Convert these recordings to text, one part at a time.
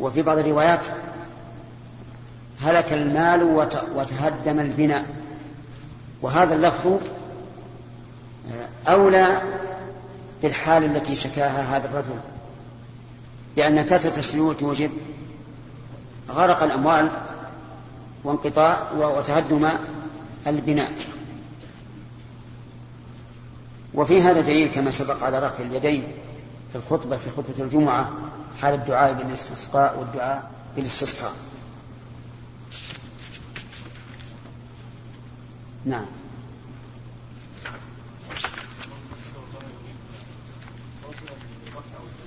وفي بعض الروايات هلك المال وتهدم البناء. وهذا اللفظ آه، أولى بالحال التي شكاها هذا الرجل. لأن كثرة السيول توجب غرق الأموال وانقطاع وتهدم البناء. وفي هذا دليل كما سبق على رفع اليدين. في الخطبة في خطبة الجمعة حال الدعاء بالاستسقاء والدعاء بالاستصحاء نعم.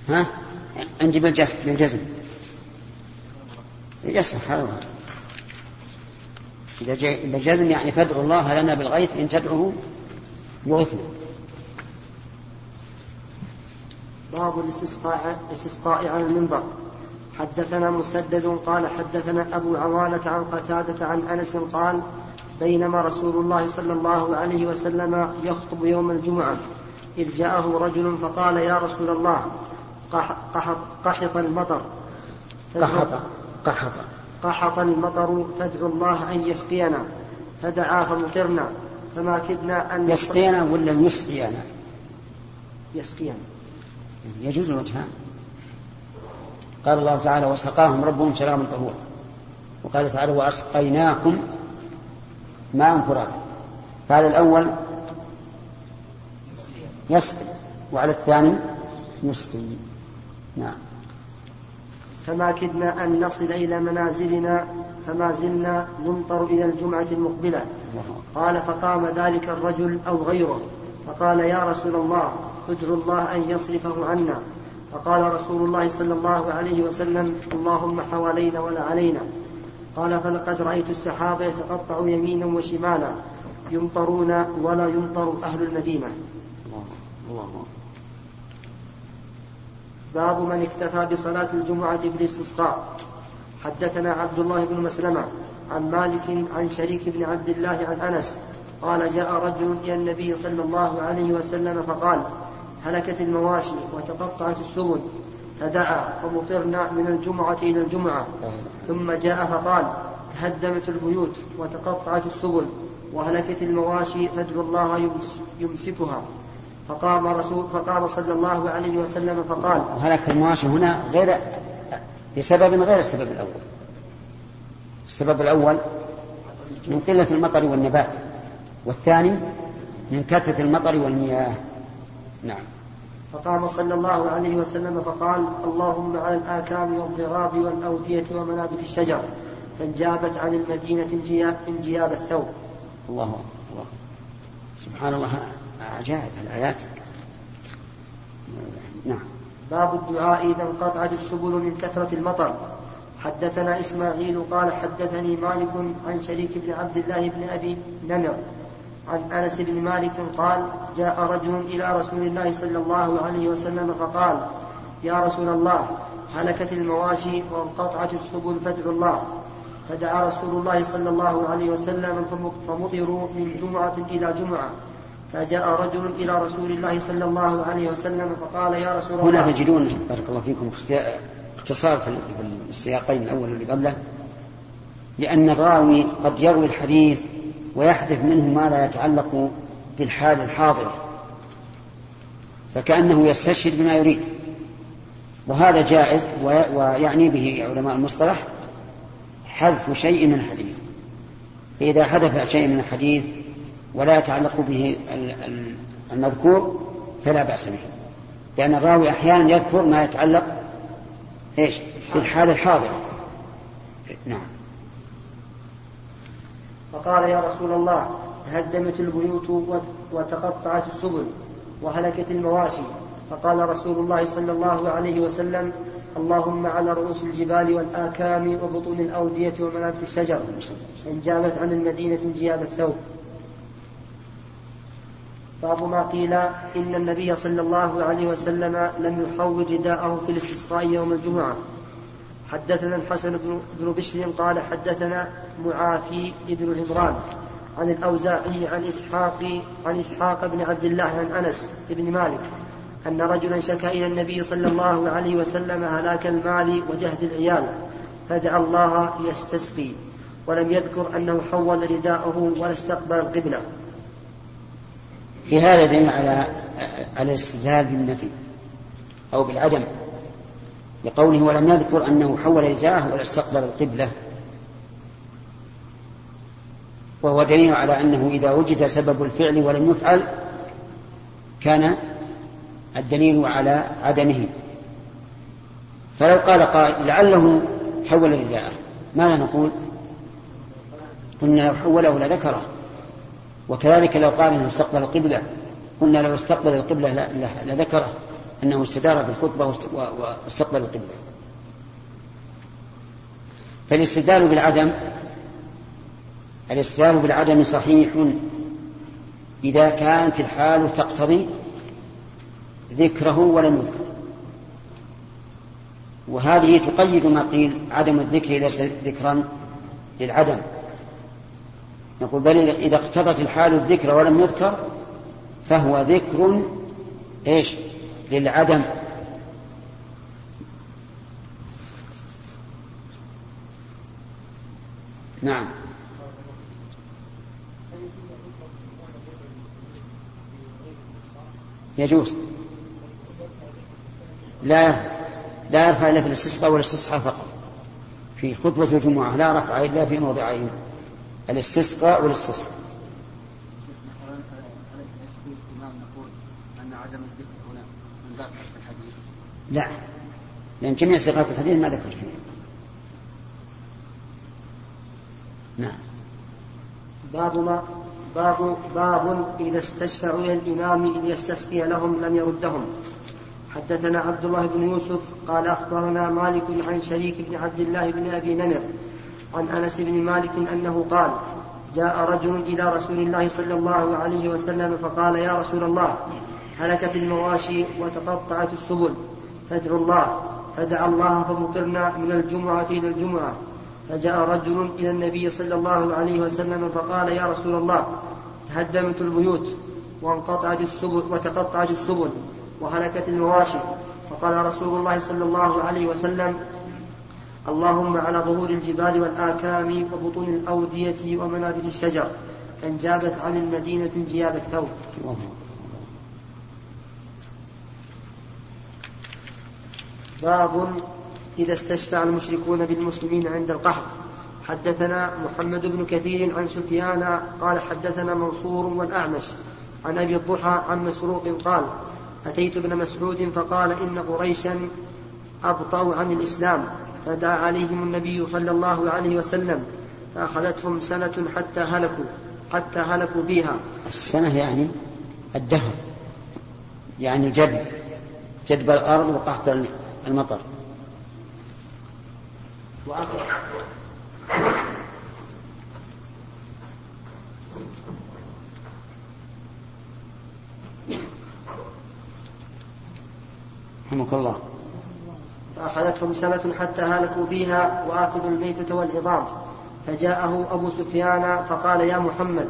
ها؟ عندي بالجزم بالجزم يصح هذا بالجزم يعني فادعوا الله لنا بالغيث إن تدعوه يغثنا باب الاستسقاء الاستسقاء على المنبر. حدثنا مسدد قال حدثنا أبو عوانة عن قتادة عن أنس قال بينما رسول الله صلى الله عليه وسلم يخطب يوم الجمعة إذ جاءه رجل فقال يا رسول الله قحط, قحط المطر قحط قحط. قحط المطر فادعوا الله أن يسقينا فدعا فمطرنا فما كدنا أن يسقينا ولا يسقينا يسقينا. يجوز الوجهان قال الله تعالى وسقاهم ربهم شرابا طهورا. وقال تعالى وأسقيناكم ماء فراتا قال الأول يسقي وعلى الثاني يسقي. نعم. فما كدنا أن نصل إلى منازلنا فما زلنا نمطر إلى الجمعة المقبلة. قال فقام ذلك الرجل أو غيره. فقال يا رسول الله ادعو الله أن يصرفه عنا. فقال رسول الله صلى الله عليه وسلم اللهم حوالينا ولا علينا. قال فلقد رأيت السحابة يتقطع يمينا وشمالا يمطرون ولا يمطر أهل المدينة. الله باب من اكتفى بصلاة الجمعة بالاستسقاء حدثنا عبد الله بن مسلمة عن مالك عن شريك بن عبد الله عن أنس قال جاء رجل إلى النبي صلى الله عليه وسلم فقال هلكت المواشي وتقطعت السبل فدعا فمطرنا من الجمعة إلى الجمعة. ثم جاء فقال تهدمت البيوت وتقطعت السبل وهلكت المواشي فادعوا الله يمسكها. فقام رسول فقام صلى الله عليه وسلم فقال وهلك المواشي هنا غير بسبب غير السبب الأول. السبب الأول من قلة المطر والنبات والثاني من كثرة المطر والمياه. نعم. فقام صلى الله عليه وسلم فقال اللهم على الآكام والضراب والأودية ومنابت الشجر. فانجابت عن المدينة انجياب الثوب. الله الله سبحان الله عجائب الآيات. نعم. باب الدعاء إذا انقطعت السبل من كثرة المطر. حدثنا إسماعيل قال حدثني مالك عن شريك بن عبد الله بن أبي نمر. عن أنس بن مالك قال جاء رجل إلى رسول الله صلى الله عليه وسلم فقال يا رسول الله هلكت المواشي وانقطعت السبل فادعوا الله. فدعا رسول الله صلى الله عليه وسلم فمطروا من جمعة إلى جمعة. فجاء رجل إلى رسول الله صلى الله عليه وسلم فقال يا رسول الله. هنا تجدون بارك الله فيكم اختصار في السياقين الأول اللي قبله. لأن الراوي قد يروي الحديث ويحذف منه ما لا يتعلق بالحال الحاضرة فكأنه يستشهد بما يريد. وهذا جائز ويعني به علماء المصطلح حذف شيء من الحديث. فإذا حذف شيء من الحديث ولا يتعلق به المذكور فلا بأس به. لأن الراوي أحيانا يذكر ما يتعلق إيش؟ بالحال الحاضرة نعم. فقال يا رسول الله تهدمت البيوت وتقطعت السبل وهلكت المواشي. فقال رسول الله صلى الله عليه وسلم اللهم على رؤوس الجبال والآكام وبطون الأودية ومنابت الشجر إن جابت عن المدينة انجياب الثوب. باب ما قيل إن النبي صلى الله عليه وسلم لم يحول رداءه في الاستسقاء يوم الجمعة. حدثنا الحسن بن بشر قال حدثنا معافي بن عمران عن الأوزاعي عن إسحاق عن إسحاق بن عبد الله عن أنس بن مالك أن رجلا شكا إلى النبي صلى الله عليه وسلم هلاك المال وجهد العيال فدعا الله يستسقي ولم يذكر أنه حول رداءه ولا استقبل القبلة. في هذا على على الاستدلال بالنفي أو بالعدم. لقوله ولم يذكر أنه حول رداءه ولا استقبل القبلة. وهو دليل على أنه إذا وجد سبب الفعل ولم يفعل كان الدليل على عدمه. فلو قال قائل لعله حول رداءه ماذا نقول؟ قلنا لو حوله لذكره. وكذلك لو قال إنه استقبل القبلة قلنا لو استقبل القبلة لذكره. أنه استدار في الخطبة واستقبل القبلة. فالاستدلال بالعدم الاستدلال بالعدم صحيح إذا كانت الحال تقتضي ذكره ولم يذكر. وهذه تقيد ما قيل عدم الذكر ليس ذكرا للعدم. نقول بل إذا اقتضت الحال الذكر ولم يذكر فهو ذكر إيش؟ للعدم. نعم. يجوز. لا لا يرفع إلا في الاستسقاء والاستصحاء فقط. في خطبة الجمعة لا رفع إلا في موضعين الاستسقاء والاستصحاء لا. لأن جميع صيغات الحديث ما ذكر فيه نعم. باب ما باب باب إذا استشفعوا إلى الإمام إذ يستسقي لهم لم يردهم. حدثنا عبد الله بن يوسف قال أخبرنا مالك عن شريك بن عبد الله بن أبي نمر عن أنس بن مالك أنه قال جاء رجل إلى رسول الله صلى الله عليه وسلم فقال يا رسول الله هلكت المواشي وتقطعت السبل. فادعوا الله. فدعا الله فمطرنا من الجمعة إلى الجمعة. فجاء رجل إلى النبي صلى الله عليه وسلم فقال يا رسول الله تهدمت البيوت وانقطعت السبل وتقطعت السبل وهلكت المواشي. فقال رسول الله صلى الله عليه وسلم اللهم على ظهور الجبال والآكام وبطون الأودية ومنابت الشجر. كان جابت عن المدينة جياب الثوب. باب إذا استشفع المشركون بالمسلمين عند القهر. حدثنا محمد بن كثير عن سفيان قال حدثنا منصور والأعمش عن أبي الضحى عن مسروق قال أتيت ابن مسعود فقال إن قريشا أبطأوا عن الإسلام. فدعا عليهم النبي صلى الله عليه وسلم فأخذتهم سنة حتى هلكوا حتى هلكوا فيها. السنة يعني الدهر يعني جدب جدب الأرض وقحط المطر. رحمك الله. فأخذتهم سنة حتى هلكوا فيها وآكلوا الميتة والعظام فجاءه أبو سفيان فقال يا محمد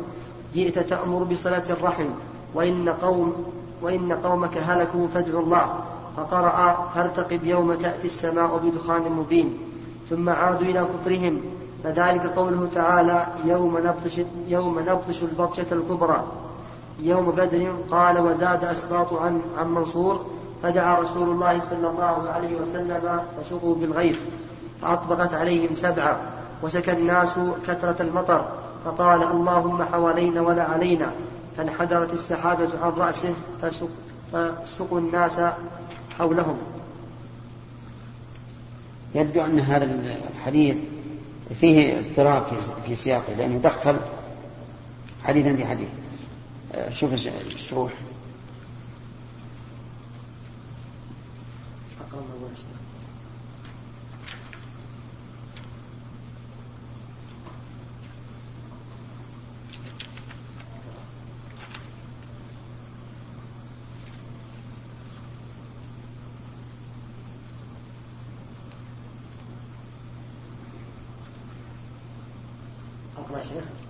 جئت تأمر بصلاة الرحم وإن قوم وإن قومك هلكوا فادعوا الله. فقرأ فارتقب يوم تأتي السماء بدخان مبين ثم عادوا إلى كفرهم. فذلك قوله تعالى يوم نبطش يوم نبطش البطشة الكبرى. يوم بدر قال وزاد أسباط عن عن منصور فدعا رسول الله صلى الله عليه وسلم فسقوا بالغيث فأطبقت عليهم سبعة وسكى الناس كثرة المطر فقال اللهم حوالينا ولا علينا. فانحدرت السحابة عن رأسه فسق فسقوا الناس حولهم يبدو أن هذا الحديث فيه اضطراب في سياقه لأنه دخل حديثا في حديث. شوف الشروح.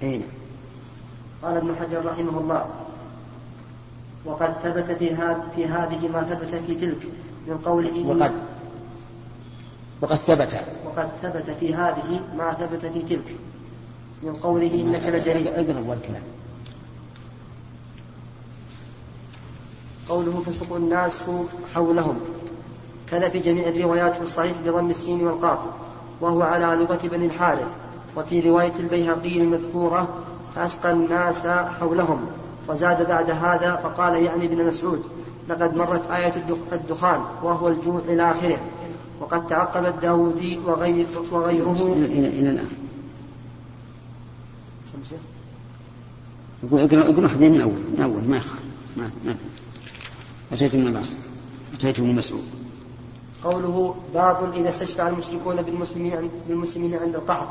أين قال ابن حجر رحمه الله وقد ثبت في, في هذه ما ثبت في تلك من قوله وقد وقد ثبت. وقد ثبت في هذه ما ثبت في تلك من قوله إنك لجريء اقرب والكلام قوله فسق الناس حولهم. كان في جميع الروايات في الصحيح بضم السين والقاف وهو على لغة بني الحارث. وفي رواية البيهقي المذكورة فأسقى الناس حولهم وزاد بعد هذا فقال يعني ابن مسعود لقد مرت آية الدخان وهو الجوع إلى آخره وقد تعقب الداودي وغير وغيره. إلى الآن. يقول يقول حديث من أول من أول ما يخالف ما ما أتيت من العصر أتيت من مسعود. قوله باب إذا استشفع المشركون بالمسلمين بالمسلمين عند القحط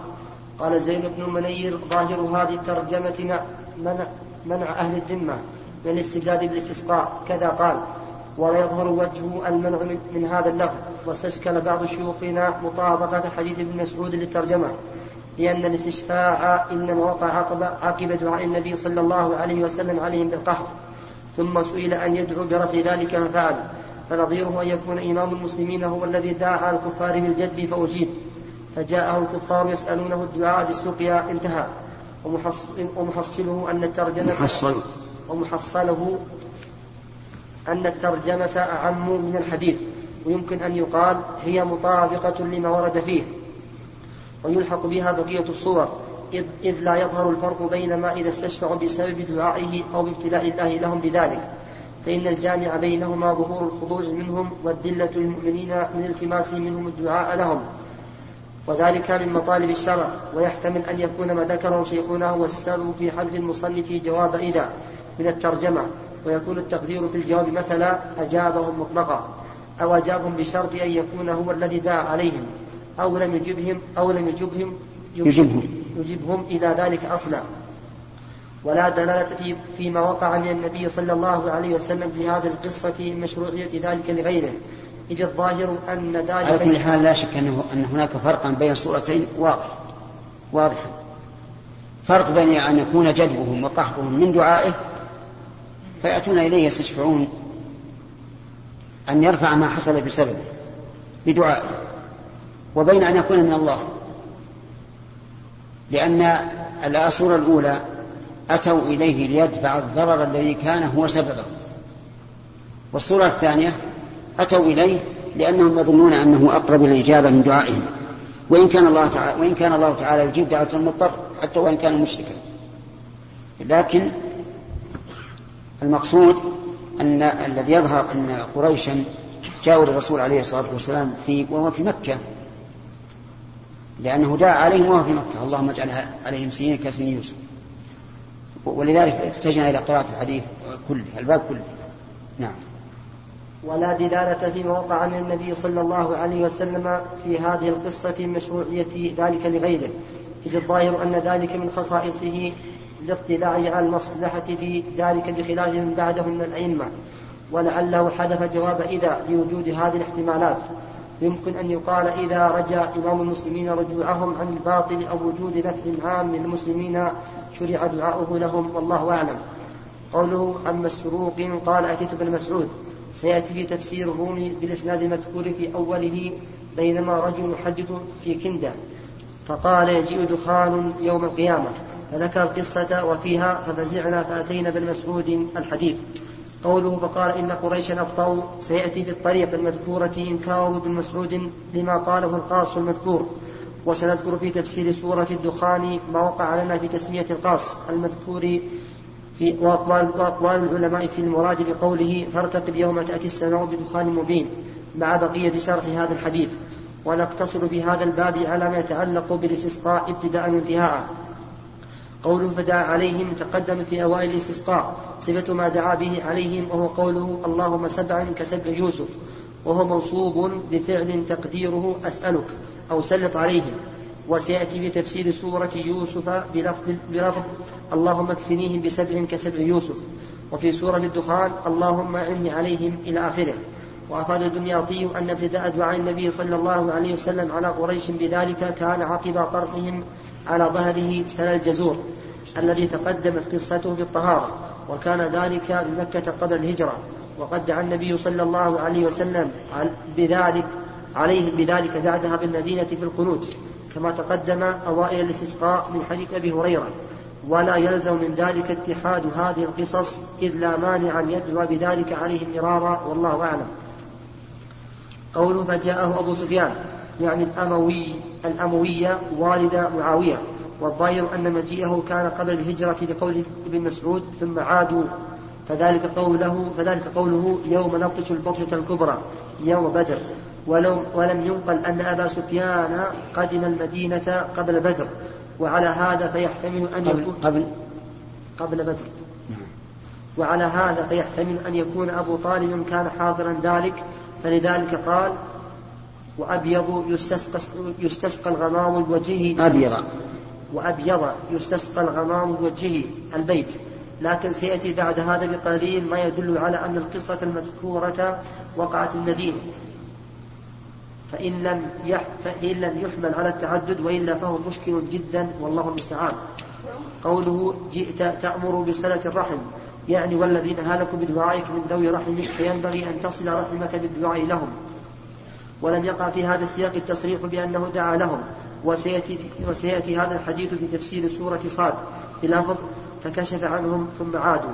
قال زيد بن المنير ظاهر هذه الترجمة منع منع أهل الذمة من الاستبداد بالاستسقاء. كذا قال. ولا يظهر وجه المنع من, هذا اللفظ واستشكل بعض شيوخنا مطابقة حديث ابن مسعود للترجمة لأن الاستشفاع إنما وقع عقب, دعاء النبي صلى الله عليه وسلم عليهم بالقهر ثم سئل أن يدعو برفع ذلك ففعل فنظيره أن يكون إمام المسلمين هو الذي دعا على الكفار بالجد فأجيب. فجاءه الكفار يسألونه الدعاء بالسقيا انتهى. ومحصله أن الترجمة محصل. ومحصله أن الترجمة أعم من الحديث. ويمكن أن يقال هي مطابقة لما ورد فيه. ويلحق بها بقية الصور. إذ, إذ لا يظهر الفرق بين ما إذا استشفعوا بسبب دعائه أو بابتلاء الله لهم بذلك. فإن الجامع بينهما ظهور الخضوع منهم والذلة للمؤمنين من التماسهم منهم الدعاء لهم. وذلك من مطالب الشرع ويحتمل أن يكون ما ذكره شيخنا هو السبب في حذف المصنف جواب إذا من الترجمة ويكون التقدير في الجواب مثلا أجابهم مطلقا أو أجابهم بشرط أن يكون هو الذي دعا عليهم أو لم يجبهم أو لم يجبهم يجبهم. يجبهم إلى ذلك أصلا. ولا دلالة في فيما وقع من النبي صلى الله عليه وسلم في هذه القصة مشروعية ذلك لغيره. إذ الظاهر أن ذلك على كل حال لا شك أنه أن هناك فرقا بين صورتين واضح. واضحا. فرق بين أن يكون جذبهم وقحطهم من دعائه فيأتون إليه يستشفعون أن يرفع ما حصل بسببه بدعائه وبين أن يكون من الله. لأن الصورة الأولى أتوا إليه ليدفع الضرر الذي كان هو سببه والصورة الثانية أتوا إليه لأنهم يظنون أنه أقرب الإجابة من دعائهم. وإن كان الله تعالى وإن كان الله تعالى يجيب دعوة المضطر حتى وإن كان مشركا. لكن المقصود أن الذي يظهر أن قريشا جاءوا للرسول عليه الصلاة والسلام في وهو في مكة. لأنه دعا عليهم وهو في مكة. اللهم اجعل عليهم سنين كسنين يوسف. ولذلك احتجنا إلى قراءة الحديث كله الباب كله. نعم. ولا دلالة فيما وقع من النبي صلى الله عليه وسلم في هذه القصة مشروعية ذلك لغيره إذ الظاهر أن ذلك من خصائصه الاطلاع على المصلحة في ذلك بخلاف من بعده من الأئمة. ولعله حذف جواب إذا لوجود هذه الاحتمالات. يمكن أن يقال إذا رجا إمام المسلمين رجوعهم عن الباطل أو وجود نفع عام للمسلمين شرع دعاؤه لهم والله أعلم. قوله عن مسروق قال أتيت بن مسعود سيأتي في تفسير الرومي بالإسناد المذكور في أوله بينما رجل يحدث في كندة فقال يجيء دخان يوم القيامة فذكر القصة وفيها ففزعنا فأتينا بن مسعود الحديث. قوله فقال إن قريشا أبطأوا سيأتي في الطريق المذكورة إنكار بن مسعود لما قاله القاص المذكور. وسنذكر في تفسير سورة الدخان ما وقع لنا في تسمية القاص المذكور في وأقوال, وأقوال العلماء في المراد بقوله فارتقب يوم تأتي السماء بدخان مبين مع بقية شرح هذا الحديث. ونقتصر في هذا الباب على ما يتعلق بالاستسقاء ابتداء وانتهاء. قوله فدعا عليهم تقدم في أوائل الاستسقاء. صفة ما دعا به عليهم وهو قوله اللهم سبعا كسبع يوسف. وهو منصوب بفعل تقديره أسألك أو سلط عليهم. وسيأتي بتفسير سورة يوسف بلفظ, بلفظ اللهم اكفنيهم بسبع كسبع يوسف. وفي سورة الدخان اللهم أعني عليهم إلى آخره. وأفاد الدمياطي أن ابتداء دعاء النبي صلى الله عليه وسلم على قريش بذلك كان عقب طرحهم على ظهره سل الجزور الذي تقدمت قصته في الطهارة وكان ذلك بمكة قبل الهجرة. وقد دعا النبي صلى الله عليه وسلم بذلك عليهم بذلك بعدها بالمدينة في القنوت. كما تقدم أوائل الاستسقاء من حديث أبي هريرة ولا يلزم من ذلك اتحاد هذه القصص إذ لا مانع أن يدعو بذلك عليهم مرارا والله أعلم. قوله فجاءه أبو سفيان يعني الأموي الأموية والد معاوية والظاهر أن مجيئه كان قبل الهجرة لقول ابن مسعود ثم عادوا فذلك قوله فذلك قوله يوم نبطش البطشة الكبرى يوم بدر. ولو ولم ينقل أن أبا سفيان قدم المدينة قبل بدر وعلى هذا فيحتمل أن قبل يكون قبل قبل بدر. وعلى هذا فيحتمل أن يكون أبو طالب كان حاضرا ذلك فلذلك قال وأبيض يستسقى, يستسقى الغمام بوجهه. أبيض. وأبيض يستسقى الغمام بوجهه البيت. لكن سيأتي بعد هذا بقليل ما يدل على أن القصة المذكورة وقعت المدينة. فإن لم فإن لم يحمل على التعدد وإلا فهو مشكل جدا والله المستعان. قوله جئت تأمر بصلة الرحم. يعني والذين هلكوا بدعائك من ذوي رحمك فينبغي أن تصل رحمك بالدعاء لهم. ولم يقع في هذا السياق التصريح بأنه دعا لهم. وسيأتي, وسيأتي هذا الحديث في تفسير سورة صاد. بلفظ فكشف عنهم ثم عادوا.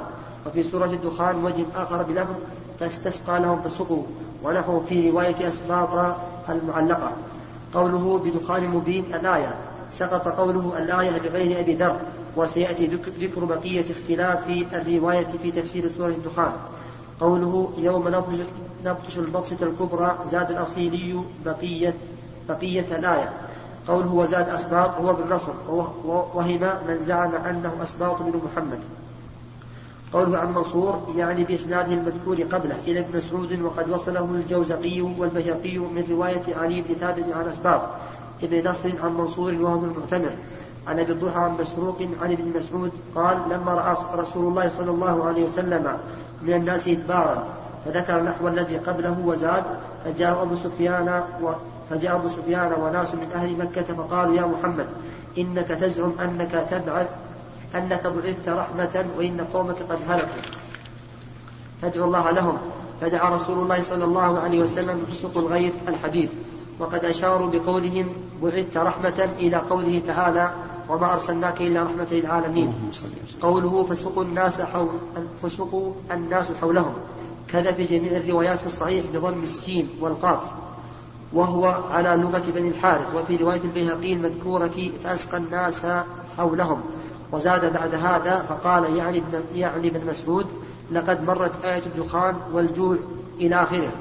وفي سورة الدخان وجه آخر بلفظ فاستسقى لهم فسقوا. ونحو في رواية أسباط المعلقة. قوله بدخان مبين الآية. سقط قوله الآية بغير أبي ذر وسيأتي ذكر بقية اختلاف الرواية في تفسير سورة الدخان. قوله يوم نبطش, نبطش البطشة الكبرى زاد الأصيلي بقية بقية الآية. قوله وزاد أسباط هو بالنصر وهم من زعم أنه أسباط بن محمد. قوله عن منصور يعني بإسناده المذكور قبله إلى ابن مسعود وقد وصله الجوزقي والبيهقي من رواية علي بن ثابت عن أسباب ابن نصر عن منصور وهو المعتمر. عن أبي الضحى عن مسروق عن ابن مسعود قال لما رأى رسول الله صلى الله عليه وسلم من الناس اتباعا فذكر نحو الذي قبله وزاد فجاء أبو سفيان و فجاء أبو سفيان وناس من أهل مكة فقالوا يا محمد إنك تزعم أنك تبعث أنك بعثت رحمة وإن قومك قد هلكوا. فادعوا الله لهم. فدعا رسول الله صلى الله عليه وسلم بسوق الغيث الحديث. وقد أشاروا بقولهم بعثت رحمة إلى قوله تعالى وما أرسلناك إلا رحمة للعالمين قوله فسقوا الناس حول فسقوا الناس حولهم كذا في جميع الروايات في الصحيح بضم السين والقاف. وهو على لغة بني الحارث. وفي رواية البيهقي المذكورة فأسقى الناس حولهم وزاد بعد هذا فقال يعني ابن يعني ابن مسعود لقد مرت آية الدخان والجوع إلى آخره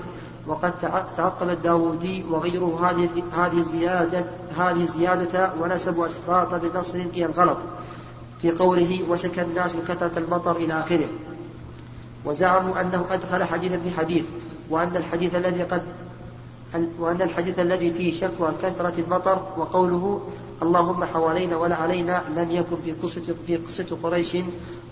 وقد تعقب الداودي وغيره هذه هذه الزيادة هذه الزيادة ونسبوا أسقاط بنصر إلى الغلط في قوله وشكى الناس كثرة المطر إلى آخره وزعموا أنه أدخل حديثا في حديث وأن الحديث الذي قد وأن الحديث الذي فيه شكوى كثرة المطر وقوله اللهم حوالينا ولا علينا لم يكن في قصة في قصة قريش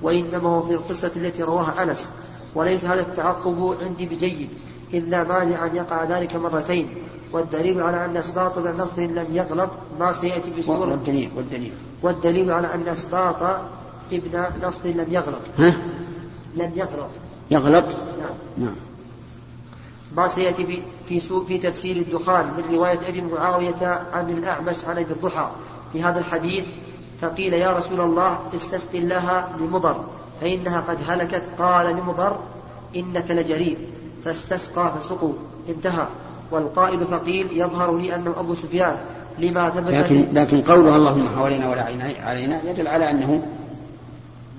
وإنما هو في القصة التي رواها أنس. وليس هذا التعقب عندي بجيد إلا مانع أن يقع ذلك مرتين. والدليل على أن أسباط بن نصر لم يغلط ما سيأتي بسورة والدليل والدليل. والدليل على أن أسباط ابن نصر لم يغلط ها؟ لم يغلط يغلط نعم. نعم. ما سيأتي في في, في تفسير الدخان من رواية أبي معاوية عن الأعمش عن أبي الضحى. في هذا الحديث فقيل يا رسول الله استسقي لها لمضر فإنها قد هلكت. قال لمضر إنك لجريء فاستسقى فسقوا. انتهى. والقائل فقيل يظهر لي أنه أبو سفيان لما ثبت لكن لكن قوله اللهم حوالينا ولا علينا يدل على أنه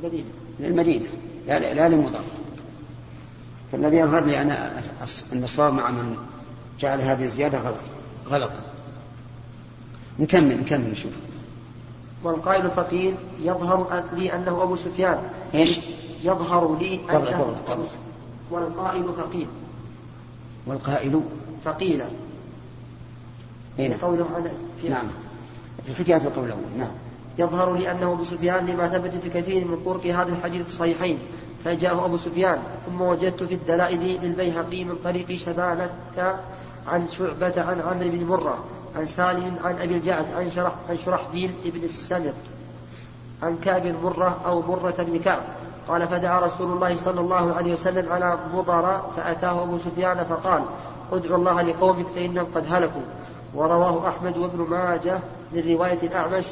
المدينة. للمدينة لا, لا لمضر. فالذي يظهر لي أن أن الصواب مع من جعل هذه الزيادة غلط. غلطا نكمل نكمل نشوف والقائل فقيل يظهر لي أنه أبو سفيان. إيش؟ يظهر لي أنه قبل قبل والقائل فقيل والقائل فقيل أين؟ قوله عن في نعم. في حكاية القول الأول نعم. يظهر لي أنه أبو سفيان لما ثبت في كثير من طرق هذا الحديث الصحيحين. فجاءه أبو سفيان ثم وجدت في الدلائل للبيهقي من طريق شبانة عن شعبة عن عمرو بن مرة عن سالم عن أبي الجعد عن شرح عن شرحبيل بن السمر عن كعب مرة أو مرة بن كعب. قال فدعا رسول الله صلى الله عليه وسلم على مضر فأتاه أبو سفيان فقال ادعوا الله لقومك فإنهم قد هلكوا. ورواه أحمد وابن ماجه من رواية الأعمش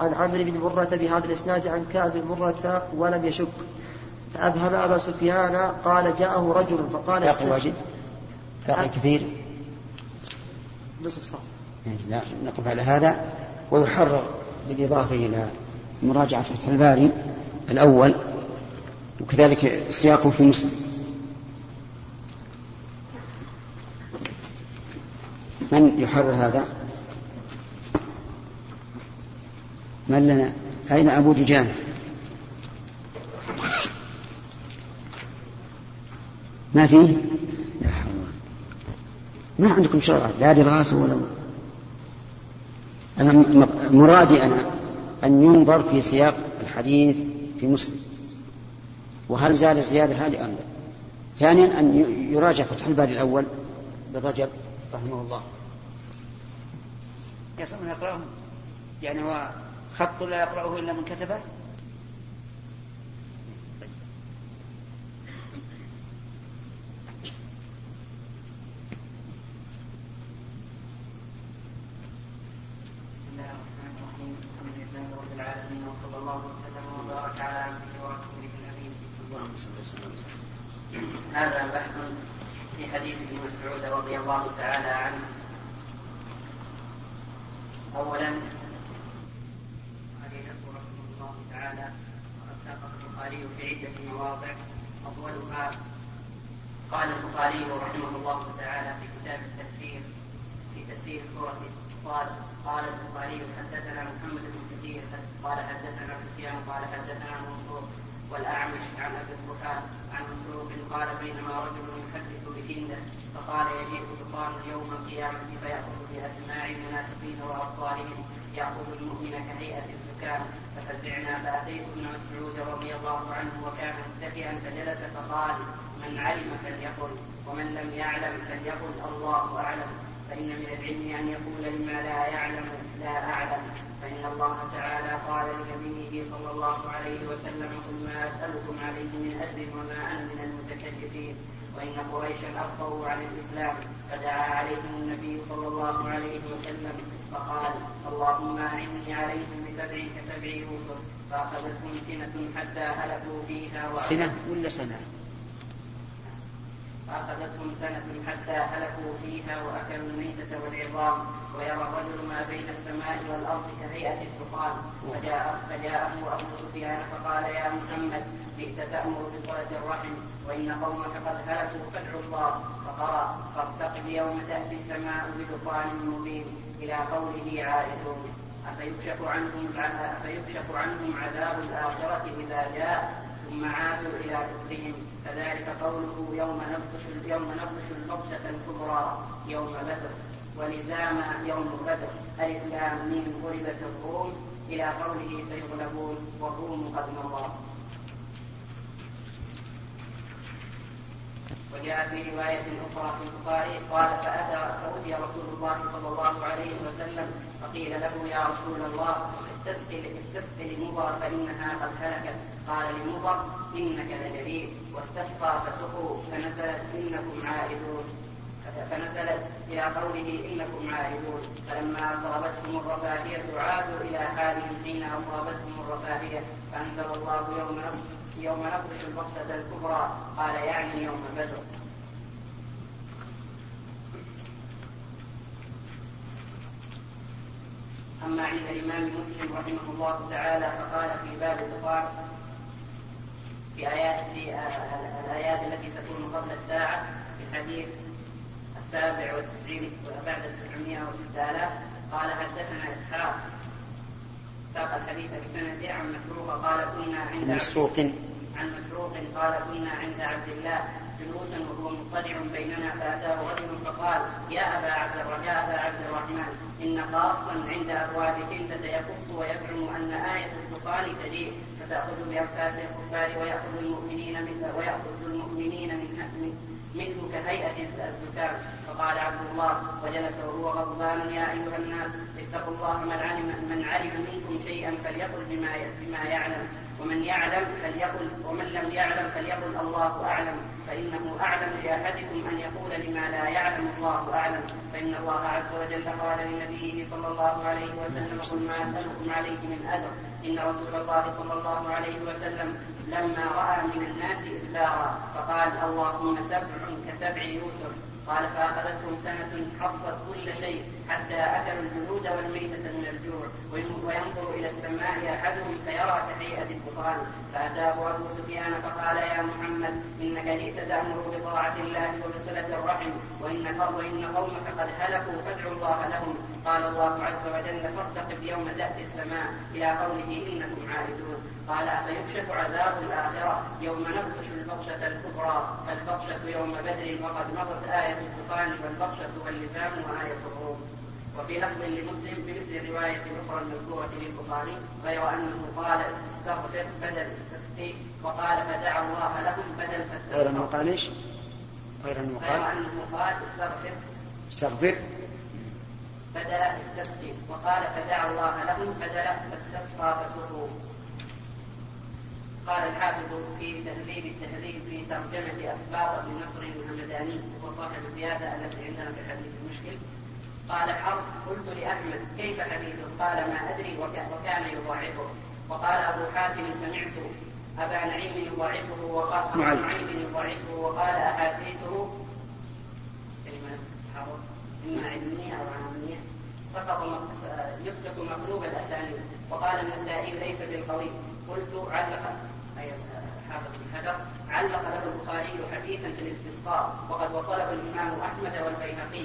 عن عمرو بن مرة بهذا الإسناد عن كعب مرة ولم يشك. فأبهم أبا سفيان قال جاءه رجل فقال باقي واجب باقي كثير. نصف صح إيه، نقف على هذا. ويحرر بالإضافة إلى مراجعة فتح الباري الأول وكذلك السياق في مسلم. من يحرر هذا؟ من لنا؟ أين أبو دجانة ما فيه؟ لا حول. ما عندكم شرع؟ لا دراسة ولا أنا مرادي أنا أن ينظر في سياق الحديث في مسلم. وهل زال الزيادة هذه أم لا؟ ثانيا أن يراجع فتح الباري الأول للرجب رحمه الله. يصوم يقرأهم يعني هو خط لا يقرأه إلا من كتبه هذا بحث في حديث ابن مسعود رضي الله تعالى عنه اولا رحمه الله تعالى وقد ساق البخاري في عده مواضع اولها قال البخاري رحمه الله تعالى في كتاب التفسير في تفسير سورة صاد قال البخاري حدثنا محمد بن كثير قال حدثنا سفيان قال حدثنا منصور والأعمش عن أبي الضحى عن مسروق قال بينما رجل يحدث بهند فقال يجيء سلطان يوم القيامة فيأخذ بأسماع المنافقين وأبصارهم يأخذ المؤمن كهيئة السكان. ففزعنا فأتيت ابن مسعود رضي الله عنه وكان متكئا فجلس فقال من علم فليقل ومن لم يعلم فليقل الله أعلم فإن من العلم أن يقول لما لا يعلم لا أعلم فإن الله تعالى قال لنبيه صلى الله عليه وسلم قل ما أسألكم عليه من أجر وما أنا من المتكلفين وإن قريشا أخطأوا عن الإسلام فدعا عليهم النبي صلى الله عليه وسلم فقال اللهم أعني عليهم بسبع كسبع يوسف فأخذتهم سنة حتى هلكوا فيها سنة ولا سنة؟ فأخذتهم سنة حتى هلكوا فيها وأكلوا الميتة والعظام ويرى الرجل ما بين السماء والأرض كهيئة الدخان فجاء فجاءه أبو سفيان فقال يا محمد بئت تأمر بصلة الرحم وإن قومك قد هلكوا فادعوا الله. فقرأ فارتقب يوم تأتي السماء بدخان مبين إلى قوله عائدون أفيكشف عنهم أفيكشف عنهم عذاب الآخرة إذا جاء؟ ثم عادوا إلى كفرهم فذلك قوله يوم نبطش يوم نبطش البطشة الكبرى يوم بدر ولزام يوم بدر. ألف لام ميم غلبت الروم. إلى قوله سيغلبون والروم قد مضى. وجاء في رواية أخرى في البخاري قال فأتى فأتي رسول الله صلى الله عليه وسلم فقيل له يا رسول الله استسقي استسقي لمضر فإنها قد هلكت قال لمضر إنك لجريء واستسقى فسقوا فنزلت إنكم عائدون. فنزلت إلى قوله إنكم عائدون. فلما أصابتهم الرفاهية عادوا إلى حالهم حين أصابتهم الرفاهية. فأنزل الله يوم يوم نبطش البطشة الكبرى. قال يعني يوم بدر. أما عند الإمام مسلم رحمه الله تعالى فقال في باب الدخان في آيات في الآيات التي تكون قبل الساعة في الحديث السابع والتسعين بعد التسعمائة وستة آلاف قال حدثنا إسحاق؟ ساق الحديث بسند عن مسروق قال كنا عند مسروق. عن مسروق قال كنا عند عبد الله. جلوسا وهو مضطجع بيننا فأتاه رجل فقال يا أبا عبد يا أبا عبد الرحمن إن قاصا عند أبواب كندة يقص ويزعم أن آية الدخان تجيء فتأخذ بأنفاس الكفار ويأخذ المؤمنين من ويأخذ المؤمنين من منه كهيئة الزكام فقال عبد الله وجلس وهو غضبان يا أيها الناس اتقوا الله من علم من علم منكم شيئا فليقل بما بما يعلم ومن يعلم فليقل ومن لم يعلم فليقل الله أعلم فإنه أعلم لأحدكم أن يقول لما لا يعلم الله أعلم. فإن الله عز وجل قال لنبيه صلى الله عليه وسلم قل ما أسألكم عليه من أجر. إن رسول الله صلى الله عليه وسلم لما رأى من الناس إدبارا فقال اللهم سبع كسبع يوسف. قال فأخذتهم سنة حصت كل شيء حتى أكلوا الجلود والميتة من الجوع. وينظر إلى السماء أحدهم فيرى كهيئة الدخان فأتاه أبو سفيان فقال يا محمد إنك جئت تأمر بطاعة الله وبصلة الرحم وإن وإن قومك قد هلكوا فادعوا الله لهم. قال الله عز وجل فارتقب يوم تأتي السماء. إلى قوله إنكم عائدون قال أفيكشف عذاب الآخرة؟ يوم نبطش البطشة الكبرى. فالبطشة يوم بدر وقد مضت آية الطوفان والبطشة واللسان وآية الروم. وفي لفظ لمسلم بمثل الرواية الأخرى المذكورة للبخاري غير أنه قال استغفر بدل استسقي وقال فدعا الله لهم بدل فاستغفر غير أنه قال إيش؟ غير أنه قال غير أنه قال استغفر. استغفر. بدل استسقي وقال فدعا الله لهم بدل فاستسقى فسقوا. قال الحافظ في تهذيب التهذيب في ترجمة أسباط بن نصر الهمداني وهو صاحب الزيادة التي عندنا في الحديث المشكل. قال حرب قلت لأحمد كيف حديثه قال ما أدري وكان يضاعفه. وقال أبو حاتم سمعت أبا نعيم يضاعفه وقال أبو نعيم يضاعفه وقال أحاديثه كلمة حرب إما علمية أو عامية. سقط يسقط مقلوب الأسانيد. وقال النسائي ليس بالقوي. قلت علق أي حافظ بن حجر علق له البخاري حديثا في الاستسقاء وقد وصله الإمام أحمد والبيهقي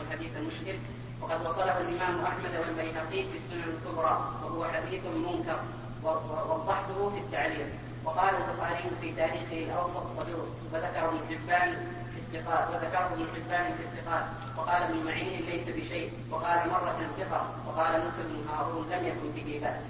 الحديث المشكل وقد وصله الإمام أحمد والبيهقي في السنن الكبرى وهو حديث منكر ووضحته في التعليق وقال البخاري في تاريخه الأوسط صدوق وذكر ابن حبان في الثقات وذكره ابن حبان في الثقات. وقال ابن معين ليس بشيء وقال مرة ثقة وقال موسى بن هارون لم يكن به بأس.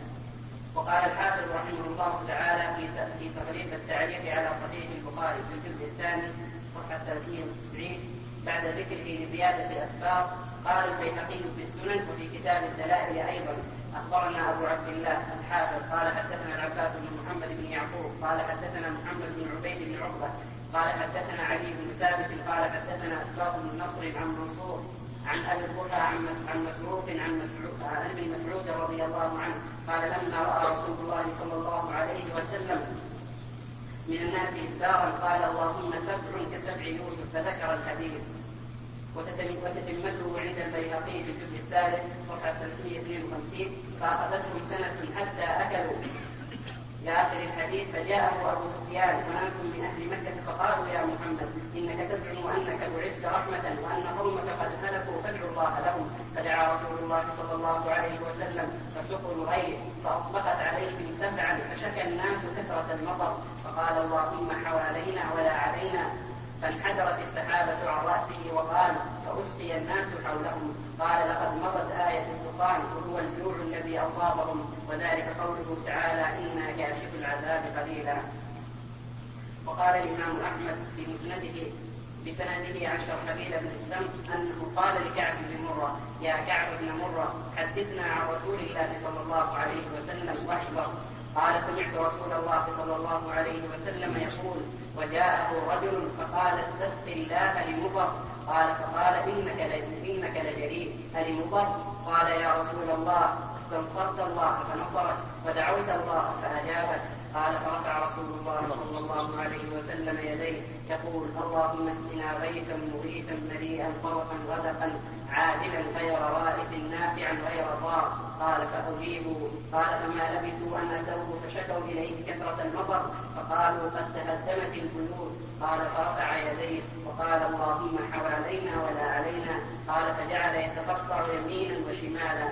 وقال الحافظ رحمه الله تعالى في في تغليف التعليق على صحيح البخاري في الجزء الثاني صفحة 390 بعد ذكره لزيادة الأسباب قال البيهقي في السنن وفي كتاب الدلائل أيضا أخبرنا أبو عبد الله الحافظ قال حدثنا العباس بن محمد بن يعقوب قال حدثنا محمد بن عبيد بن عقبة قال حدثنا علي بن ثابت قال حدثنا أسباب بن نصر عن منصور عن أبي الضحى عن مسروق عن مسعود عن ابن مسعود رضي الله عنه قال لما رأى رسول الله صلى الله عليه وسلم من الناس إدبارا قال اللهم سبع كسبع يوسف فذكر الحديث. وتتمته عند البيهقي في الجزء الثالث صفحة 352 فأخذتهم سنة حتى أكلوا. إلى آخر الحديث فجاءه أبو سفيان وناس من أهل مكة فقالوا يا محمد إنك تزعم أنك بعثت رحمة وأن قومك قد هلكوا فادعوا الله لهم. فدعا رسول الله صلى الله عليه وسلم فسقوا الغيث فأطلقت عليهم سبعا فشكى الناس كثرة المطر فقال اللهم حوالينا ولا علينا فانحدرت السحابة عن رأسه وقال فأسقي الناس حولهم قال لقد مضت آية الدخان وهو الجوع الذي أصابهم وذلك قوله تعالى إنا كاشف العذاب قليلا وقال الإمام أحمد في مسنده بسنده عن شرحبيل بن السم أنه قال لكعب بن مرة يا كعب بن مرة حدثنا عن رسول الله صلى الله عليه وسلم واحفظ قال سمعت رسول الله صلى الله عليه وسلم يقول وجاءه رجل فقال استسق الله لمضر. قال فقال إنك إنك لجريء. ألمضر قال يا رسول الله استنصرت الله فنصرك ودعوت الله فأجابك. قال فرفع رسول الله صلى الله عليه وسلم يديه يقول اللهم اسقنا غيثا مغيثا مليئا فرقا غدقا عادلا غير رائد نافعا غير ضار. قال فأجيبوا قال فما لبثوا أن أتوه فشكوا إليه كثرة المطر فقالوا قد تهدمت البيوت. قال فرفع يديه وقال اللهم حوالينا ولا علينا. قال فجعل يتقطع يمينا وشمالا.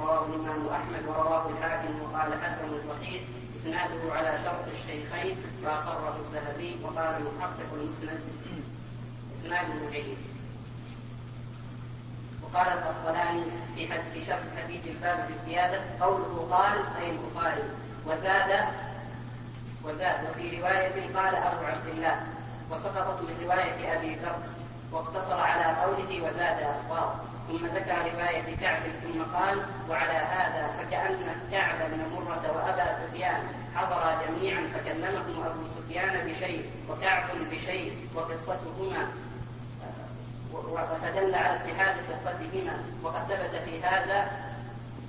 رواه الإمام أحمد ورواه الحاكم وقال حسن صحيح. إسناده على شرط الشيخين وأقره الذهبي وقال محقق المسند إسناده جيد وقال الأصلاني في في شرح حديث الباب بالزيادة قوله قال أي البخاري وزاد وزاد وفي رواية قال أبو عبد الله وسقطت من رواية أبي ذر واقتصر على قوله وزاد أصباط ثم ذكر رواية كعب ثم قال وعلى هذا فكأن كعب بن مرة وأبا سفيان حضرا جميعا فكلمهم أبو سفيان بشيء وكعب بشيء وقصتهما. وتدل على اتحاد قصتهما. وقد ثبت في هذا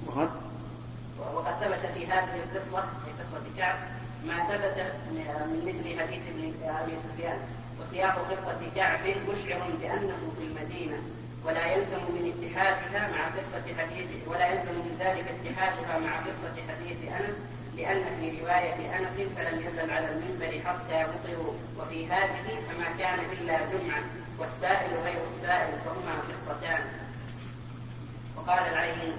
وقد؟ وقد ثبت في هذه القصة في قصة كعب ما ثبت من مثل حديث ابن أبي سفيان. وسياق قصة كعب مشعر بأنه في المدينة. ولا يلزم من اتحادها مع قصة حديث ولا يلزم من ذلك اتحادها مع قصة حديث أنس لأن في رواية أنس فلم يزل على المنبر حتى مطروا وفي هذه فما كان إلا جمعة والسائل غير السائل فهما قصتان. وقال العيني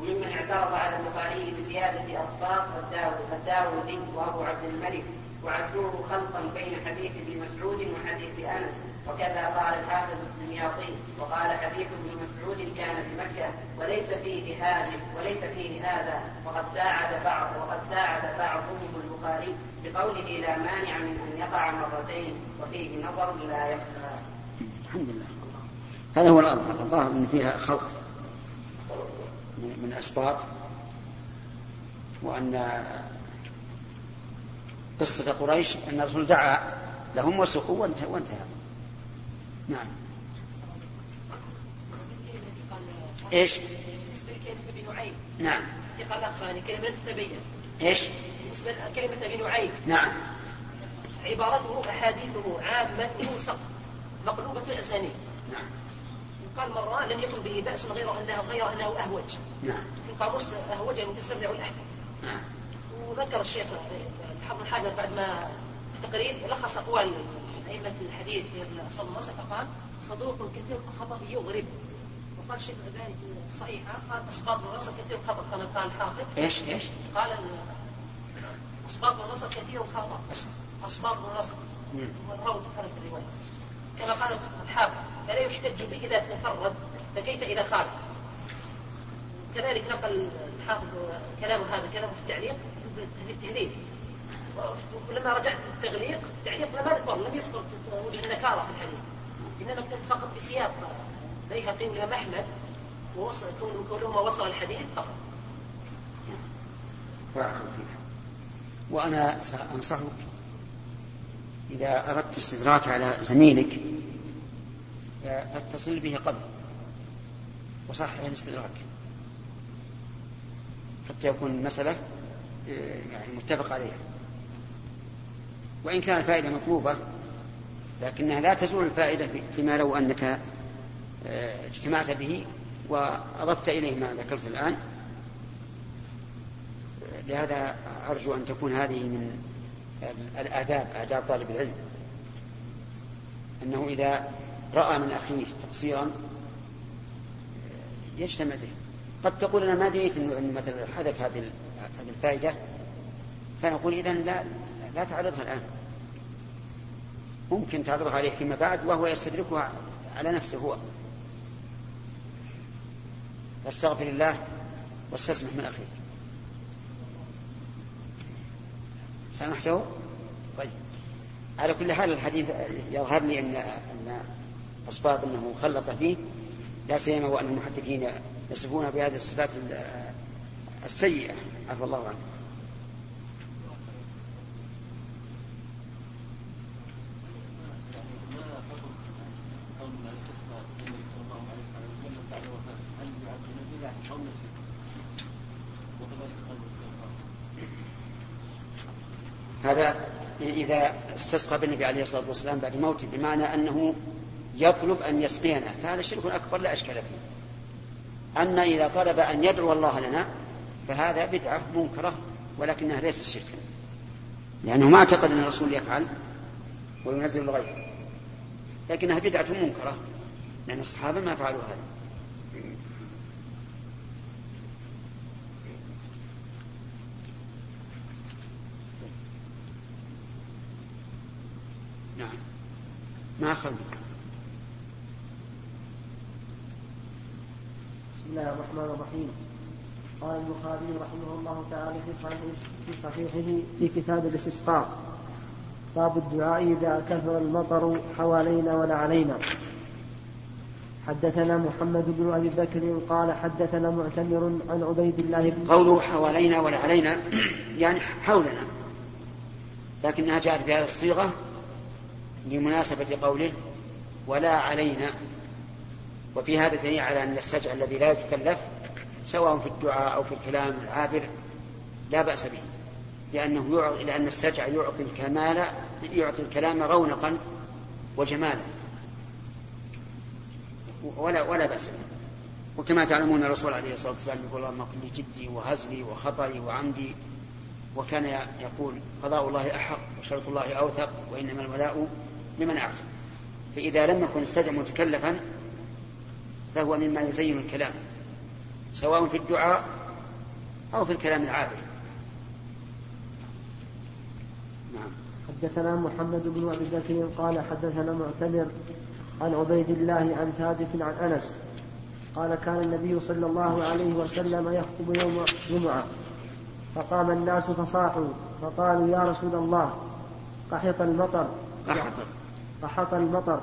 وممن اعترض على البخاري بزيادة أصباط الداود الداودي وأبو عبد الملك وعدوه خلطا بين حديث ابن مسعود وحديث أنس. وكذا قال الحافظ الدمياطي وقال حديث ابن مسعود كان في مكة وليس فيه هذا وليس فيه هذا وقد ساعد بعض وقد ساعد بعضهم البخاري بقوله لا مانع من أن يقع مرتين وفيه نظر لا يخفى. الحمد لله. هذا هو الأظهر، الظاهر أن فيها خلط من أسباط وأن قصة قريش أن الرسول دعا لهم وسخوا وانتهى نعم إيش؟ بالنسبة لكلمه ابي نعيم نعم قال كلمه تتبين إيش؟ بالنسبة لكلمه ابي نعيم نعم عبارته أحاديثه عامته سقط مقلوبة الاسانيد نعم قال مرة لم يكن به بأس غير أنه غير أنه أهوج. نعم. في القاموس أهوج المتسرع الأحكم. نعم. وذكر الشيخ حفظ الحجر بعد ما التقرير لخص أقوال أئمة الحديث في أصحاب النصر فقال صدوق كثير الخطأ يضرب. وقال الشيخ الألباني في الصحيحة قال أسباط النصر كثير الخطأ كما قال الحافظ. إيش إيش؟ قال أسباط النصر كثير الخطأ. أسباط النصر. والروض كانت الرواية. كما قال الحافظ فلا يحتج به إذا تفرد فكيف إذا خالف كذلك نقل الحافظ كلام هذا كلامه في التعليق في التهذيب ولما رجعت في التغليق التعليق ما ذكر لم يذكر وجه النكارة في الحديث. إنما كتب فقط بسياق بيهقي والامام أحمد ووصل كونهما وصل الحديث فقط. وأنا سأنصحك إذا أردت استدراك على زميلك فاتصل به قبل وصحح الاستدراك حتى يكون المسألة آه، يعني متفق عليها. وإن كان الفائدة مطلوبة لكنها لا تزول الفائدة فيما لو أنك آه، اجتمعت به وأضفت إليه ما ذكرت الآن. لهذا أرجو أن تكون هذه من الآداب آداب طالب العلم. أنه إذا رأى من أخيه تقصيرا يجتمع به. قد تقول أنا ما دريت أنه مثلا حذف هذه الفائدة فنقول إذا لا لا تعرضها الآن. ممكن تعرضها عليه فيما بعد وهو يستدركها على نفسه هو. فاستغفر الله واستسمح من أخيك سامحته طيب. على كل حال الحديث يظهر لي أن أن أسباط أنه خلط فيه. لا سيما وأن المحدثين يصفون بهذه الصفات السيئة. عفى الله عنه. استسقى بالنبي عليه الصلاة والسلام بعد موته بمعنى أنه يطلب أن يسقينا. فهذا شرك أكبر لا أشكال فيه. أما إذا طلب أن يدعو الله لنا فهذا بدعة منكرة ولكنها ليست شركا. لأنه ما اعتقد أن الرسول يفعل وينزل الغيث لكنها بدعة منكرة لأن الصحابة ما فعلوا هذا. ما أخذنا الله الرحمن الرحيم. قال البخاري رحمه الله تعالى في صحيحه في صحيحه في كتاب الاستسقاء. باب الدعاء إذا كثر المطر حوالينا ولا علينا حدثنا محمد بن أبي بكر قال حدثنا معتمر عن عبيد الله بن قوله حوالينا ولا علينا يعني حولنا. لكنها جاءت بهذه الصيغة لمناسبة قوله ولا علينا وفي هذا دليل على أن السجع الذي لا يتكلف سواء في الدعاء أو في الكلام العابر لا بأس به لأنه يعطي لأن السجع يعطي الكمال يعطي الكلام رونقا وجمالا. ولا ولا بأس به. وكما تعلمون الرسول عليه الصلاة والسلام يقول اللهم اغفر لي جدي وهزلي وخطئي وعمدي وكان يقول قضاء الله أحق وشرط الله أوثق وإنما الولاء لمن أعتق فإذا لم يكن السجع متكلفا فهو مما يزين الكلام سواء في الدعاء أو في الكلام العابر. نعم. حدثنا محمد بن أبي بكر قال حدثنا معتمر عن عبيد الله عن ثابت عن أنس قال كان النبي صلى الله عليه وسلم يخطب يوم جمعة فقام الناس فصاحوا فقالوا يا رسول الله قحط المطر. قحط. المطر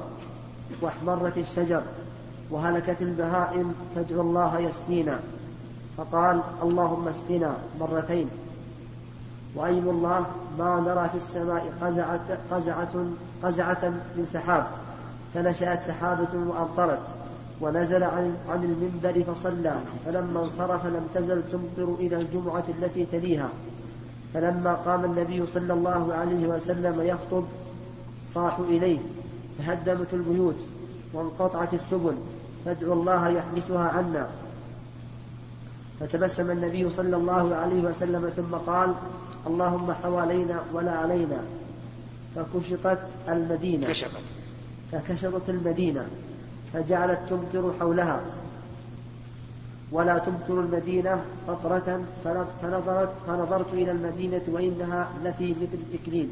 واحمرت الشجر وهلكت البهائم فادعوا الله يسقينا. فقال اللهم اسقنا مرتين. وأيم الله؟ ما نرى في السماء قزعة, قزعة, قزعة من سحاب. فنشأت سحابة وأمطرت ونزل عن, عن المنبر فصلى. فلما انصرف لم تزل تمطر إلى الجمعة التي تليها. فلما قام النبي صلى الله عليه وسلم يخطب صاحوا إليه تهدمت البيوت وانقطعت السبل فادعوا الله يحبسها عنا. فتبسم النبي صلى الله عليه وسلم ثم قال اللهم حوالينا ولا علينا. فكشطت المدينة. كشطت. فكشطت المدينة. فجعلت تمطر حولها. ولا تمطر المدينة قطرة فنظرت فنظرت إلى المدينة وإنها لفي مثل الإكليل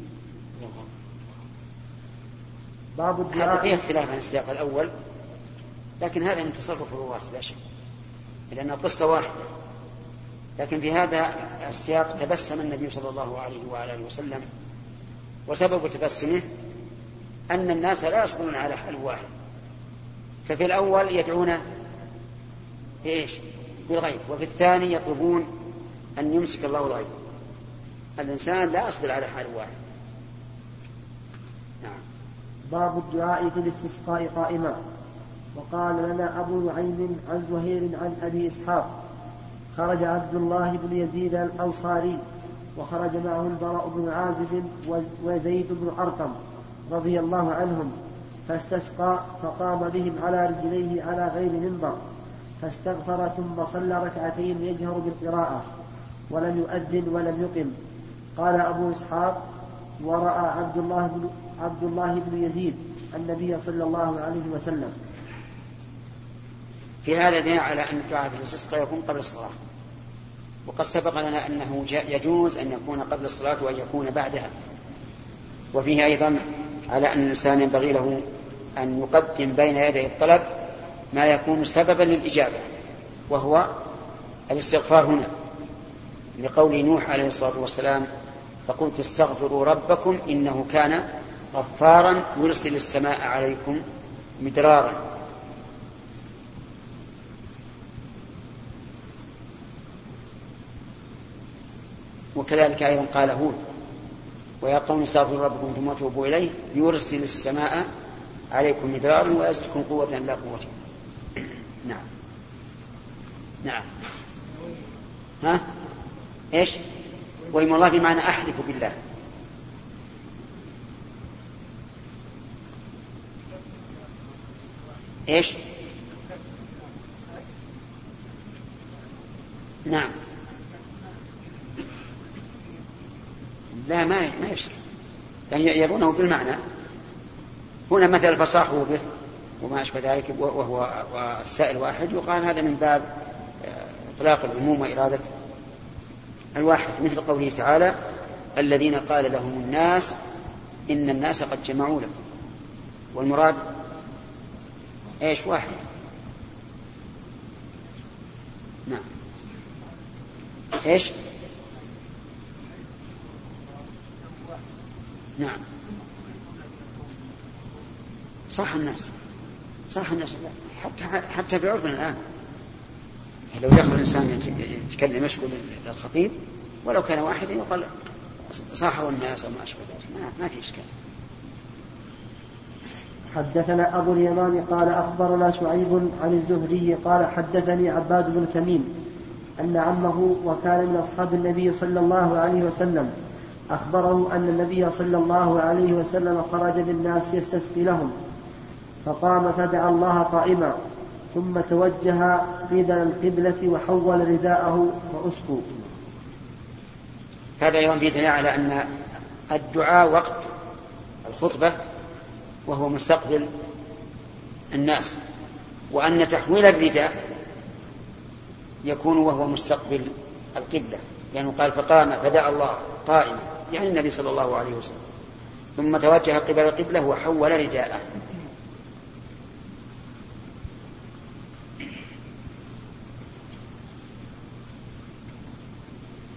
باب هذا فيه اختلاف عن السياق الأول لكن هذا من تصرف الرواة لا شك لأن القصة واحدة. لكن في هذا السياق تبسم النبي صلى الله عليه وآله وسلم وسبب تبسمه أن الناس لا يصبرون على حال واحد. ففي الأول يدعون بإيش؟ بالغيب وفي الثاني يطلبون أن يمسك الله الغيب. الإنسان لا يصبر على حال واحد. باب الدعاء في الاستسقاء قائما. وقال لنا أبو نعيم عن زهير عن أبي إسحاق خرج عبد الله بن يزيد الأنصاري وخرج معه البراء بن عازب وزيد بن أرقم رضي الله عنهم فاستسقى فقام بهم على رجليه على غير منبر فاستغفر ثم صلى ركعتين يجهر بالقراءة ولم يؤذن ولم يقم. قال أبو إسحاق ورأى عبد الله بن عبد الله بن يزيد النبي صلى الله عليه وسلم. في هذا دليل على أن الدعاء الاستسقاء يكون قبل الصلاة. وقد سبق لنا أنه يجوز أن يكون قبل الصلاة وأن يكون بعدها. وفيه أيضا على أن الإنسان ينبغي له أن يقدم بين يدي الطلب ما يكون سببا للإجابة وهو الاستغفار هنا لقول نوح عليه الصلاة والسلام فقلت استغفروا ربكم إنه كان غفارا يرسل السماء عليكم مدرارا. وكذلك أيضا قال هود ويا قوم استغفروا ربكم ثم توبوا إليه يرسل السماء عليكم مدرارا ويزدكم قوة لا قوة. نعم. نعم. ها؟ إيش؟ ويم الله بمعنى أحلف بالله. إيش؟ نعم. لا ما ما يشرك يعني يرونه بالمعنى. هنا مثل فصاحوا به وما أشبه ذلك وهو والسائل واحد يقال هذا من باب آه، إطلاق العموم وإرادة الواحد مثل قوله تعالى الذين قال لهم الناس إن الناس قد جمعوا لكم. والمراد إيش؟ واحد. نعم. إيش؟ نعم. صح الناس. صح الناس. حتى حتى في عرفنا الآن. لو دخل الإنسان يتكلم يشكو للخطيب ولو كان واحدا يقال صاحوا الناس وما أشبه ذلك. ما, ما في إشكال. حدثنا أبو اليمان قال أخبرنا شعيب عن الزهري قال حدثني عباد بن تميم أن عمه وكان من أصحاب النبي صلى الله عليه وسلم أخبره أن النبي صلى الله عليه وسلم خرج للناس يستسقي لهم فقام فدعا الله قائما. ثم توجه قبل القبلة وحول رداءه وأسقوا. هذا أيضا في على أن الدعاء وقت الخطبة وهو مستقبل الناس وأن تحويل الرداء يكون وهو مستقبل القبلة. لأنه يعني قال فقام فدعا الله قائما يعني النبي صلى الله عليه وسلم. ثم توجه قبل القبلة وحول رداءه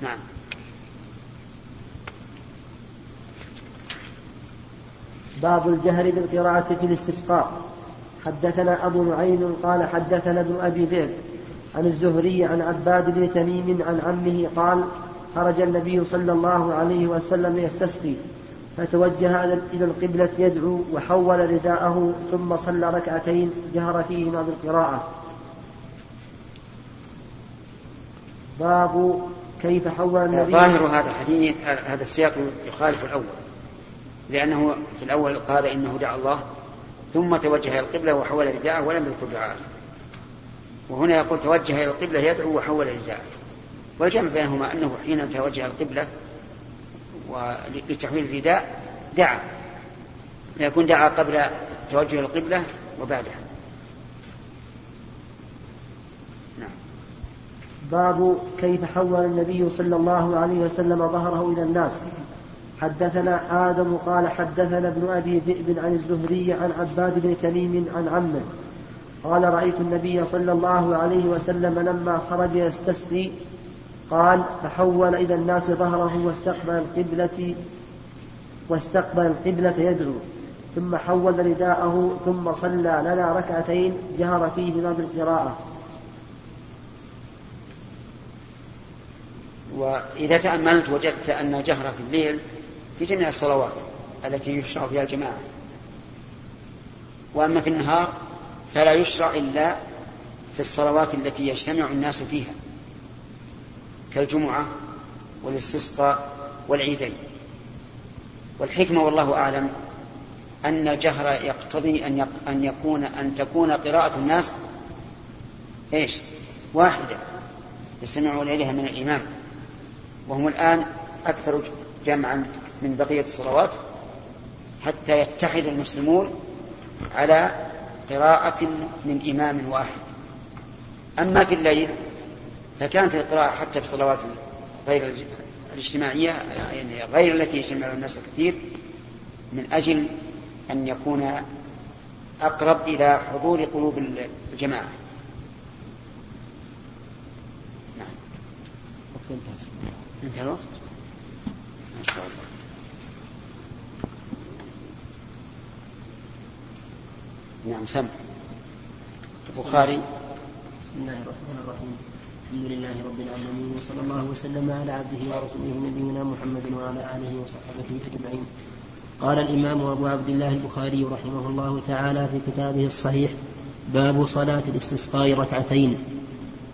نعم باب الجهر بالقراءة في الاستسقاء. حدثنا أبو نعيم قال حدثنا ابن أبي ذئب عن الزهري عن عباد بن تميم عن عمه قال خرج النبي صلى الله عليه وسلم يستسقي فتوجه إلى القبلة يدعو وحول رداءه ثم صلى ركعتين جهر فيهما بالقراءة. باب كيف حول النبي؟ ظاهر هذا الحديث هذا السياق يخالف الأول. لأنه في الأول قال إنه دعا الله ثم توجه إلى القبلة وحول رداءه ولم يذكر دعاءه. وهنا يقول توجه إلى القبلة يدعو وحول رداءه. والجمع بينهما أنه حين توجه القبلة ولتحويل الرداء دعا. يكون دعا قبل توجه القبلة وبعدها. نعم. باب كيف حول النبي صلى الله عليه وسلم ظهره إلى الناس. حدثنا آدم قال حدثنا ابن أبي ذئب عن الزهري عن عباد بن تميم عن عمه. قال رأيت النبي صلى الله عليه وسلم لما خرج يستسقي. قال فحول إلى الناس ظهره واستقبل القبلة واستقبل القبلة يدعو. ثم حول رداءه ثم صلى لنا ركعتين جهر فيهما بالقراءة وإذا تأملت وجدت أن الجهر في الليل في جميع الصلوات التي يشرع فيها الجماعة. وأما في النهار فلا يشرع إلا في الصلوات التي يجتمع الناس فيها كالجمعة والاستسقاء والعيدين. والحكمة والله أعلم أن الجهر يقتضي أن أن يكون أن تكون قراءة الناس إيش؟ واحدة يستمعون إليها من الإمام. وهم الآن أكثر جمعا من بقية الصلوات حتى يتحد المسلمون على قراءة من إمام واحد. أما في الليل فكانت القراءة حتى في الصلوات غير الاجتماعية يعني غير التي يجتمع الناس كثير من أجل أن يكون أقرب إلى حضور قلوب الجماعة. نعم. انتهى الوقت؟ ما شاء الله. نعم سم. البخاري بسم الله الرحمن الرحيم. الحمد لله رب العالمين وصلى الله وسلم على عبده ورسوله نبينا محمد وعلى آله وصحبه أجمعين. قال الإمام أبو عبد الله البخاري رحمه الله تعالى في كتابه الصحيح باب صلاة الاستسقاء ركعتين.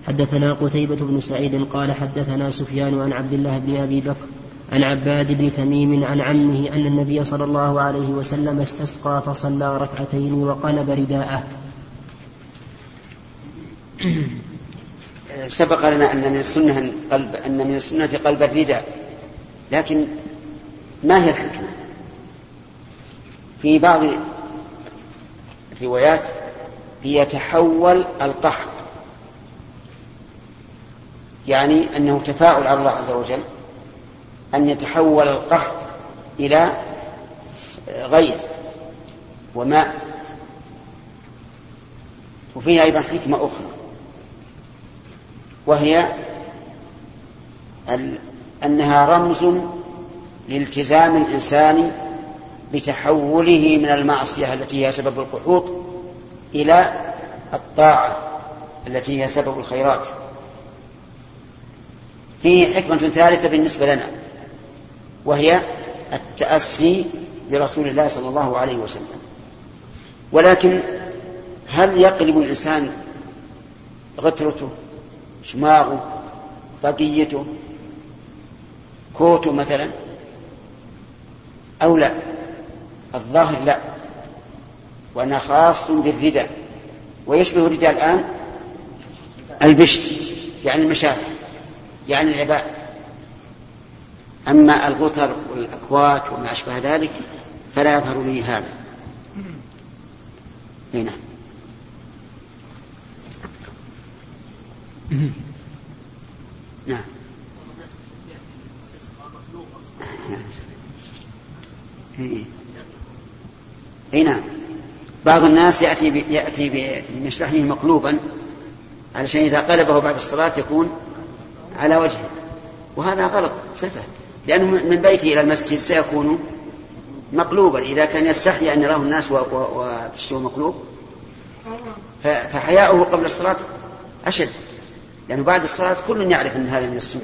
حدثنا قتيبة بن سعيد قال حدثنا سفيان عن عبد الله بن أبي بكر عن عباد بن تميم عن عمه أن النبي صلى الله عليه وسلم استسقى فصلى ركعتين وقلب رداءه. سبق لنا أن من السنة قلب أن من السنة قلب الرداء. لكن ما هي الحكمة؟ في بعض الروايات يتحول القحط يعني أنه تفاعل على الله عز وجل. أن يتحول القحط إلى غيث وماء وفيه أيضا حكمة أخرى وهي أنها رمز لالتزام الإنسان بتحوله من المعصية التي هي سبب القحوط إلى الطاعة التي هي سبب الخيرات. فيه حكمة ثالثة بالنسبة لنا. وهي التأسي برسول الله صلى الله عليه وسلم. ولكن هل يقلب الإنسان غترته شماغه طاقيته كوته مثلا؟ أو لا؟ الظاهر لا. وأنها خاص بالرداء. ويشبه الرداء الآن البشت يعني المشاكل يعني العباء. أما الغتر والأكوات وما أشبه ذلك فلا يظهر لي هذا. نعم. نعم. أي نعم. بعض الناس يأتي يأتي بمشلحه مقلوبا علشان إذا قلبه بعد الصلاة يكون على وجهه وهذا غلط صفه لأنه من بيته إلى المسجد سيكون مقلوبا. إذا كان يستحي أن يراه الناس وبشته مقلوب فحياؤه قبل الصلاة أشد. لأنه بعد الصلاة كل يعرف أن هذا من السنة.